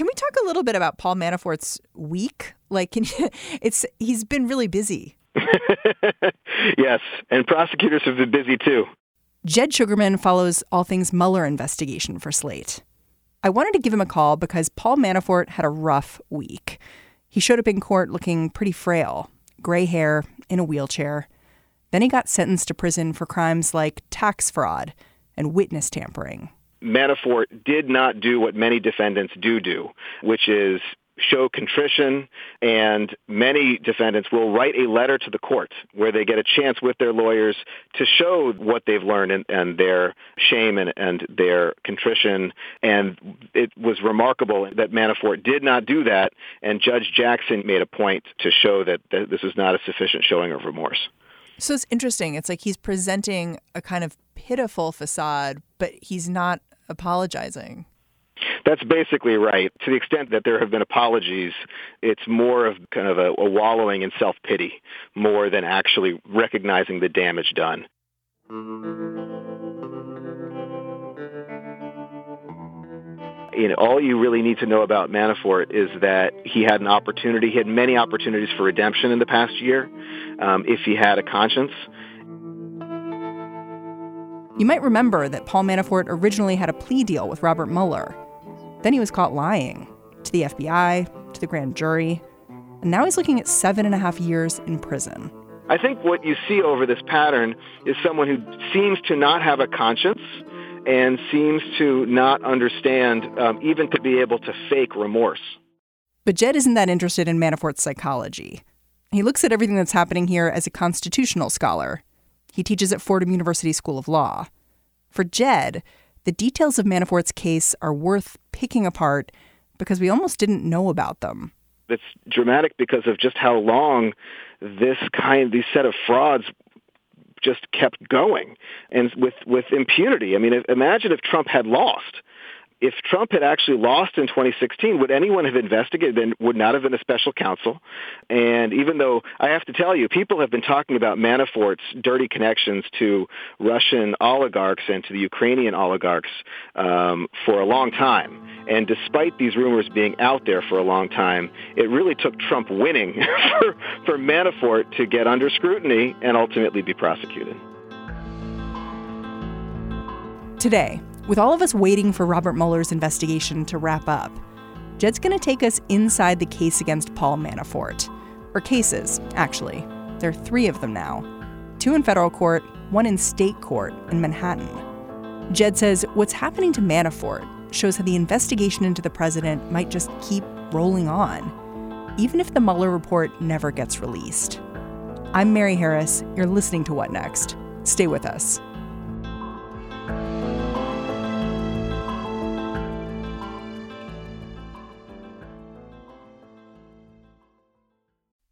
Can we talk a little bit about Paul Manafort's week? Like, can you, it's he's been really busy. yes, and prosecutors have been busy too. Jed Shugerman follows all things Mueller investigation for Slate. I wanted to give him a call because Paul Manafort had a rough week. He showed up in court looking pretty frail, gray hair, in a wheelchair. Then he got sentenced to prison for crimes like tax fraud and witness tampering. Manafort did not do what many defendants do do, which is show contrition, and many defendants will write a letter to the court where they get a chance with their lawyers to show what they've learned and, and their shame and, and their contrition. And it was remarkable that Manafort did not do that, and Judge Jackson made a point to show that, that this was not a sufficient showing of remorse. So it's interesting. It's like he's presenting a kind of pitiful facade, but he's not apologizing. That's basically right. To the extent that there have been apologies, it's more of kind of a, a wallowing in self-pity more than actually recognizing the damage done. You know, all you really need to know about Manafort is that he had an opportunity. He had many opportunities for redemption in the past year um, if he had a conscience. You might remember that Paul Manafort originally had a plea deal with Robert Mueller. Then he was caught lying to the FBI, to the grand jury, and now he's looking at seven and a half years in prison. I think what you see over this pattern is someone who seems to not have a conscience and seems to not understand um, even to be able to fake remorse. But Jed isn't that interested in Manafort's psychology. He looks at everything that's happening here as a constitutional scholar. He teaches at Fordham University School of Law. For Jed, the details of Manafort's case are worth picking apart because we almost didn't know about them. It's dramatic because of just how long this kind, these set of frauds just kept going and with, with impunity. I mean, imagine if Trump had lost if Trump had actually lost in 2016, would anyone have investigated? Then would not have been a special counsel. And even though I have to tell you, people have been talking about Manafort's dirty connections to Russian oligarchs and to the Ukrainian oligarchs um, for a long time. And despite these rumors being out there for a long time, it really took Trump winning for, for Manafort to get under scrutiny and ultimately be prosecuted. Today, with all of us waiting for Robert Mueller's investigation to wrap up, Jed's going to take us inside the case against Paul Manafort. Or cases, actually. There are three of them now two in federal court, one in state court in Manhattan. Jed says what's happening to Manafort shows how the investigation into the president might just keep rolling on, even if the Mueller report never gets released. I'm Mary Harris. You're listening to What Next? Stay with us.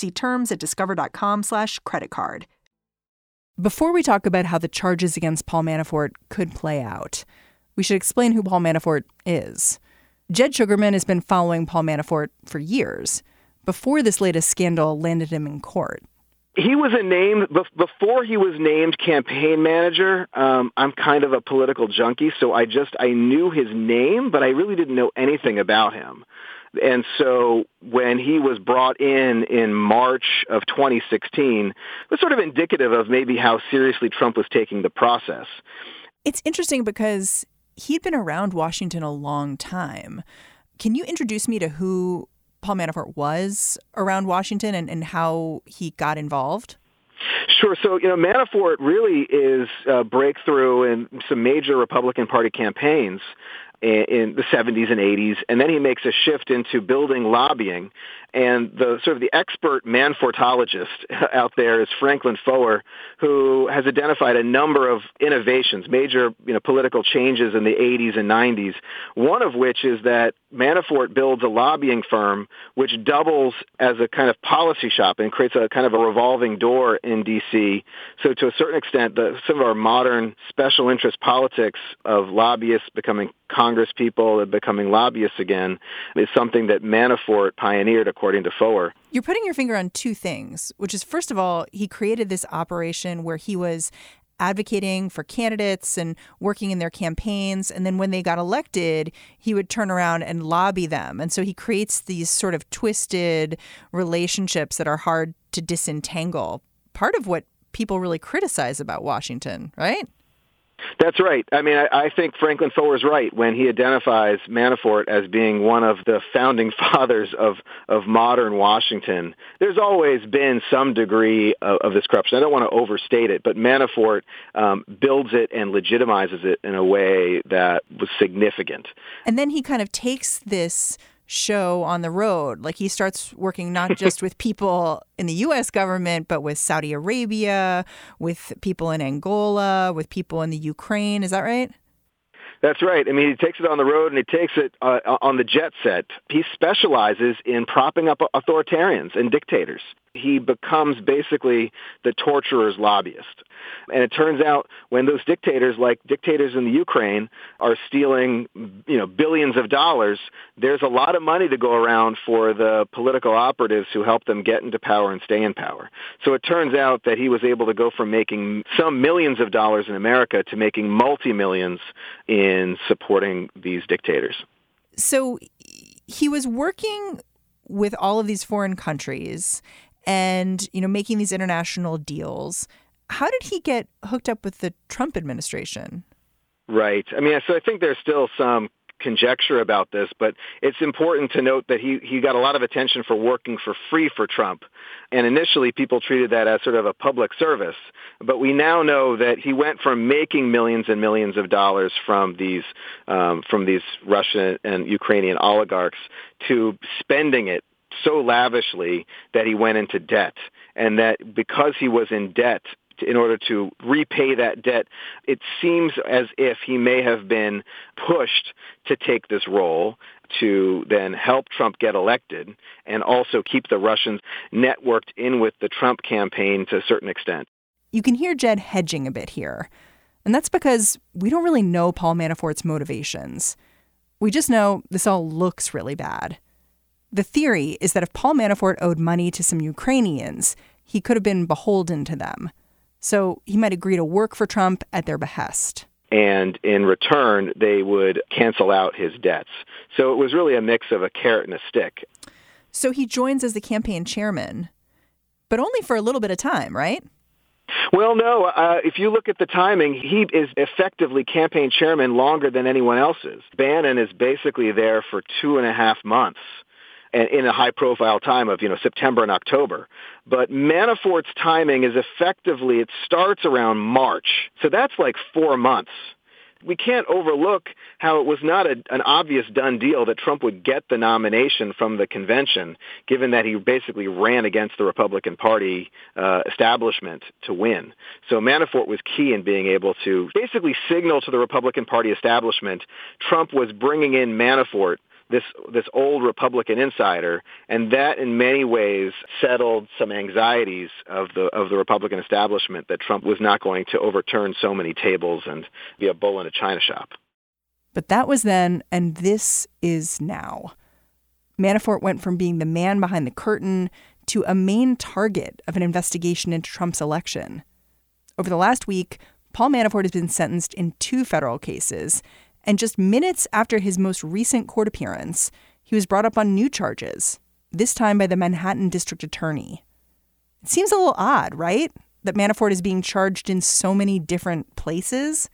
See terms at discover.com slash credit card. Before we talk about how the charges against Paul Manafort could play out, we should explain who Paul Manafort is. Jed Shugerman has been following Paul Manafort for years, before this latest scandal landed him in court. He was a name before he was named campaign manager. Um, I'm kind of a political junkie, so I just I knew his name, but I really didn't know anything about him. And so when he was brought in in March of 2016, it was sort of indicative of maybe how seriously Trump was taking the process. It's interesting because he'd been around Washington a long time. Can you introduce me to who Paul Manafort was around Washington and, and how he got involved? Sure. So, you know, Manafort really is a breakthrough in some major Republican Party campaigns in the 70s and 80s, and then he makes a shift into building lobbying. And the sort of the expert Manafortologist out there is Franklin Foer, who has identified a number of innovations, major you know, political changes in the 80s and 90s. One of which is that Manafort builds a lobbying firm which doubles as a kind of policy shop and creates a kind of a revolving door in D.C. So to a certain extent, the, some of our modern special interest politics of lobbyists becoming Congress people and becoming lobbyists again is something that Manafort pioneered, according to Foer. You're putting your finger on two things, which is first of all, he created this operation where he was advocating for candidates and working in their campaigns. And then when they got elected, he would turn around and lobby them. And so he creates these sort of twisted relationships that are hard to disentangle. Part of what people really criticize about Washington, right? That's right. I mean, I, I think Franklin Foer is right when he identifies Manafort as being one of the founding fathers of, of modern Washington. There's always been some degree of, of this corruption. I don't want to overstate it, but Manafort um, builds it and legitimizes it in a way that was significant. And then he kind of takes this show on the road. Like he starts working not just with people in the US government, but with Saudi Arabia, with people in Angola, with people in the Ukraine. Is that right? That's right. I mean, he takes it on the road and he takes it uh, on the jet set. He specializes in propping up authoritarians and dictators. He becomes basically the torturer's lobbyist. And it turns out when those dictators, like dictators in the Ukraine, are stealing, you know, billions of dollars, there's a lot of money to go around for the political operatives who help them get into power and stay in power. So it turns out that he was able to go from making some millions of dollars in America to making multi-millions in supporting these dictators. So he was working with all of these foreign countries and you know making these international deals how did he get hooked up with the Trump administration? Right. I mean, so I think there's still some conjecture about this, but it's important to note that he, he got a lot of attention for working for free for Trump. And initially people treated that as sort of a public service. But we now know that he went from making millions and millions of dollars from these, um, from these Russian and Ukrainian oligarchs to spending it so lavishly that he went into debt. And that because he was in debt in order to repay that debt. It seems as if he may have been pushed to take this role to then help Trump get elected and also keep the Russians networked in with the Trump campaign to a certain extent. You can hear Jed hedging a bit here. And that's because we don't really know Paul Manafort's motivations. We just know this all looks really bad. The theory is that if Paul Manafort owed money to some Ukrainians, he could have been beholden to them. So he might agree to work for Trump at their behest. And in return, they would cancel out his debts. So it was really a mix of a carrot and a stick. So he joins as the campaign chairman, but only for a little bit of time, right? Well, no. Uh, if you look at the timing, he is effectively campaign chairman longer than anyone else is. Bannon is basically there for two and a half months in a high profile time of, you know, September and October. But Manafort's timing is effectively, it starts around March. So that's like four months. We can't overlook how it was not a, an obvious done deal that Trump would get the nomination from the convention, given that he basically ran against the Republican Party uh, establishment to win. So Manafort was key in being able to basically signal to the Republican Party establishment Trump was bringing in Manafort this this old Republican insider, and that in many ways settled some anxieties of the of the Republican establishment that Trump was not going to overturn so many tables and be a bull in a china shop. But that was then, and this is now. Manafort went from being the man behind the curtain to a main target of an investigation into Trump's election. Over the last week, Paul Manafort has been sentenced in two federal cases and just minutes after his most recent court appearance, he was brought up on new charges, this time by the Manhattan District Attorney. It seems a little odd, right? That Manafort is being charged in so many different places.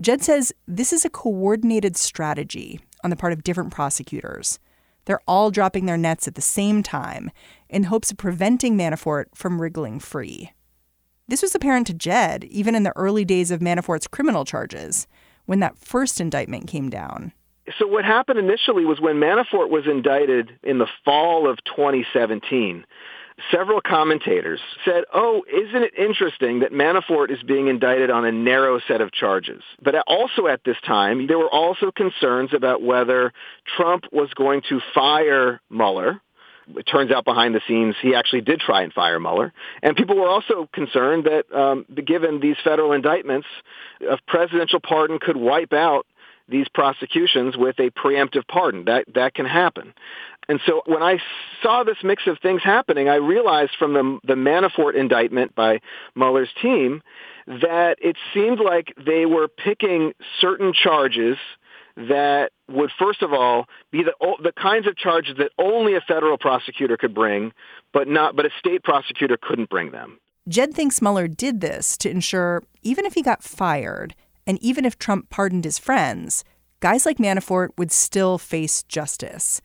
Jed says this is a coordinated strategy on the part of different prosecutors. They're all dropping their nets at the same time in hopes of preventing Manafort from wriggling free. This was apparent to Jed even in the early days of Manafort's criminal charges when that first indictment came down. So what happened initially was when Manafort was indicted in the fall of 2017, several commentators said, oh, isn't it interesting that Manafort is being indicted on a narrow set of charges? But also at this time, there were also concerns about whether Trump was going to fire Mueller. It turns out behind the scenes, he actually did try and fire Mueller. And people were also concerned that um, given these federal indictments, a presidential pardon could wipe out these prosecutions with a preemptive pardon. That that can happen. And so when I saw this mix of things happening, I realized from the, the Manafort indictment by Mueller's team that it seemed like they were picking certain charges that would, first of all, be the, the kinds of charges that only a federal prosecutor could bring, but not, but a state prosecutor couldn't bring them. Jed thinks Mueller did this to ensure even if he got fired, and even if Trump pardoned his friends, guys like Manafort would still face justice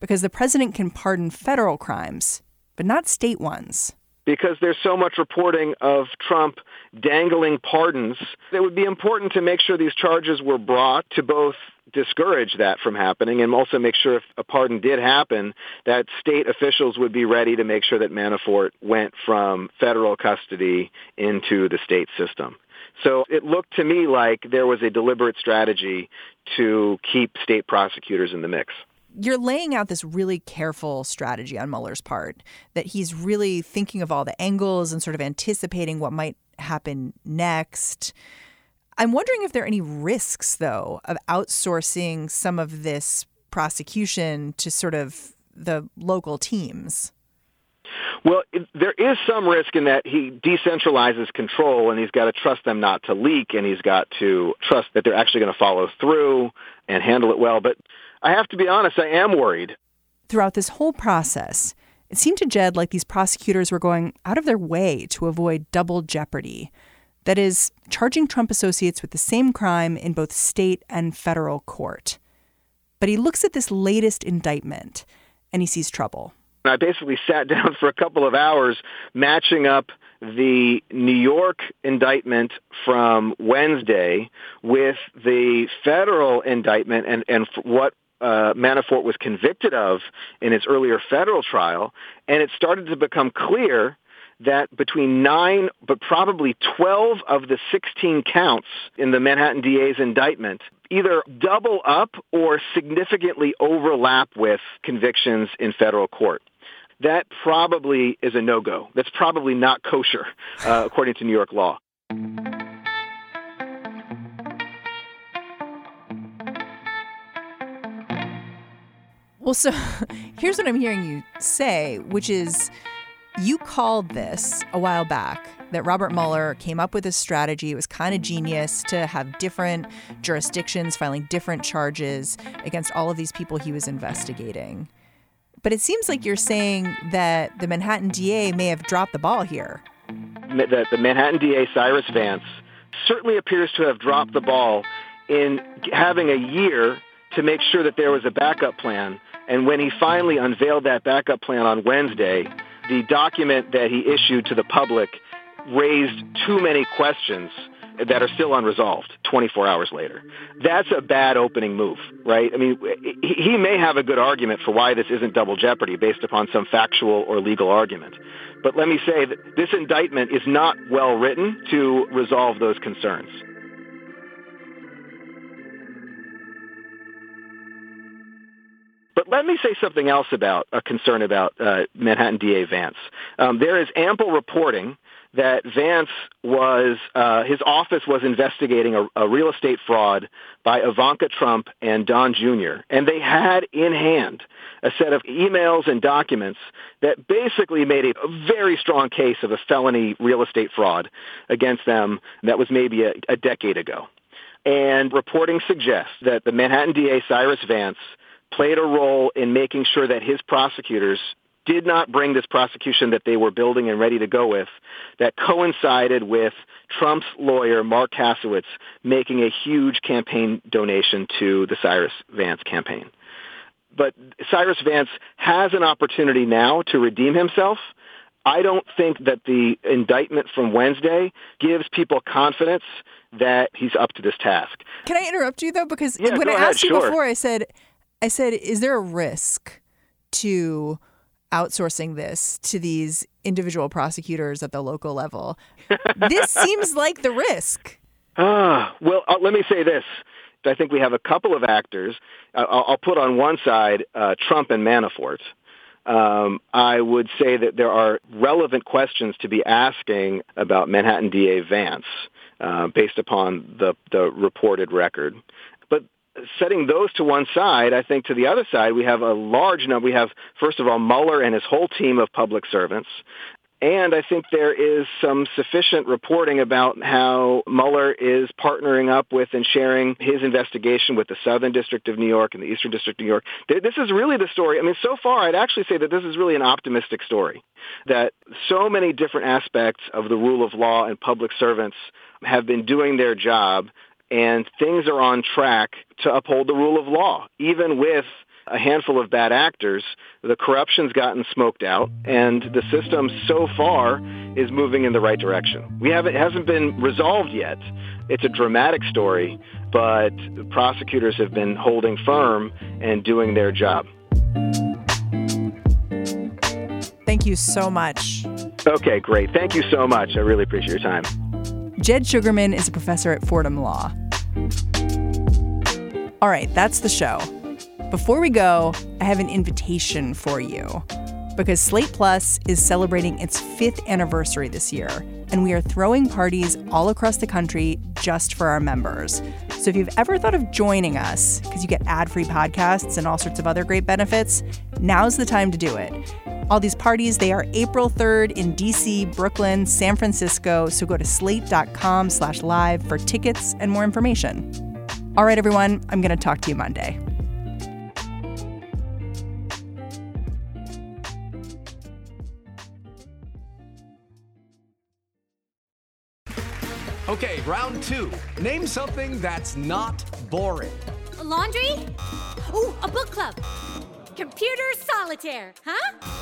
because the president can pardon federal crimes, but not state ones. Because there's so much reporting of Trump dangling pardons, it would be important to make sure these charges were brought to both discourage that from happening and also make sure if a pardon did happen, that state officials would be ready to make sure that Manafort went from federal custody into the state system. So it looked to me like there was a deliberate strategy to keep state prosecutors in the mix. You're laying out this really careful strategy on Mueller's part, that he's really thinking of all the angles and sort of anticipating what might happen next. I'm wondering if there are any risks, though, of outsourcing some of this prosecution to sort of the local teams. Well, it, there is some risk in that he decentralizes control and he's got to trust them not to leak and he's got to trust that they're actually going to follow through and handle it well. But I have to be honest, I am worried. Throughout this whole process, it seemed to Jed like these prosecutors were going out of their way to avoid double jeopardy. That is, charging Trump associates with the same crime in both state and federal court. But he looks at this latest indictment and he sees trouble. I basically sat down for a couple of hours matching up the New York indictment from Wednesday with the federal indictment and, and what uh, Manafort was convicted of in his earlier federal trial. And it started to become clear that between nine, but probably 12 of the 16 counts in the Manhattan DA's indictment either double up or significantly overlap with convictions in federal court that probably is a no-go. That's probably not kosher, uh, according to New York law. Well, so here's what I'm hearing you say, which is you called this a while back that Robert Mueller came up with a strategy. It was kind of genius to have different jurisdictions filing different charges against all of these people he was investigating. But it seems like you're saying that the Manhattan DA may have dropped the ball here. The, the Manhattan DA, Cyrus Vance, certainly appears to have dropped the ball in having a year to make sure that there was a backup plan. And when he finally unveiled that backup plan on Wednesday, the document that he issued to the public raised too many questions that are still unresolved 24 hours later. That's a bad opening move, right? I mean, he may have a good argument for why this isn't double jeopardy based upon some factual or legal argument. But let me say that this indictment is not well written to resolve those concerns. Let me say something else about a concern about uh, Manhattan DA Vance. Um, there is ample reporting that Vance was, uh, his office was investigating a, a real estate fraud by Ivanka Trump and Don Jr. And they had in hand a set of emails and documents that basically made a, very strong case of a felony real estate fraud against them that was maybe a, a decade ago. And reporting suggests that the Manhattan DA, Cyrus Vance, played a role in making sure that his prosecutors did not bring this prosecution that they were building and ready to go with that coincided with Trump's lawyer, Marc Kasowitz, making a huge campaign donation to the Cyrus Vance campaign. But Cyrus Vance has an opportunity now to redeem himself. I don't think that the indictment from Wednesday gives people confidence that he's up to this task. Can I interrupt you though? Because Yeah, when I ahead, asked you sure. before, I said, I said, is there a risk to outsourcing this to these individual prosecutors at the local level? this seems like the risk. Ah, well, uh, let me say this. I think we have a couple of actors. Uh, I'll, I'll put on one side uh, Trump and Manafort. Um, I would say that there are relevant questions to be asking about Manhattan DA Vance uh, based upon the, the reported record. But setting those to one side, I think to the other side, we have a large number. We have, first of all, Mueller and his whole team of public servants. And I think there is some sufficient reporting about how Mueller is partnering up with and sharing his investigation with the Southern District of New York and the Eastern District of New York. This is really the story. I mean, so far, I'd actually say that this is really an optimistic story. That so many different aspects of the rule of law and public servants have been doing their job and things are on track to uphold the rule of law, even with a handful of bad actors, the corruption's gotten smoked out, and the system so far is moving in the right direction. We haven't, it hasn't been resolved yet. It's a dramatic story, but prosecutors have been holding firm and doing their job. Thank you so much. Okay, great. Thank you so much. I really appreciate your time. Jed Shugerman is a professor at Fordham Law. All right, that's the show. Before we go, I have an invitation for you because Slate Plus is celebrating its fifth anniversary this year, and we are throwing parties all across the country just for our members. So if you've ever thought of joining us, because you get ad free podcasts and all sorts of other great benefits, now's the time to do it. All these parties, they are April 3rd in DC, Brooklyn, San Francisco. So go to slate.com slash live for tickets and more information. All right, everyone, I'm going to talk to you Monday. Okay, round two. Name something that's not boring. A laundry? Ooh, a book club. Computer solitaire, huh?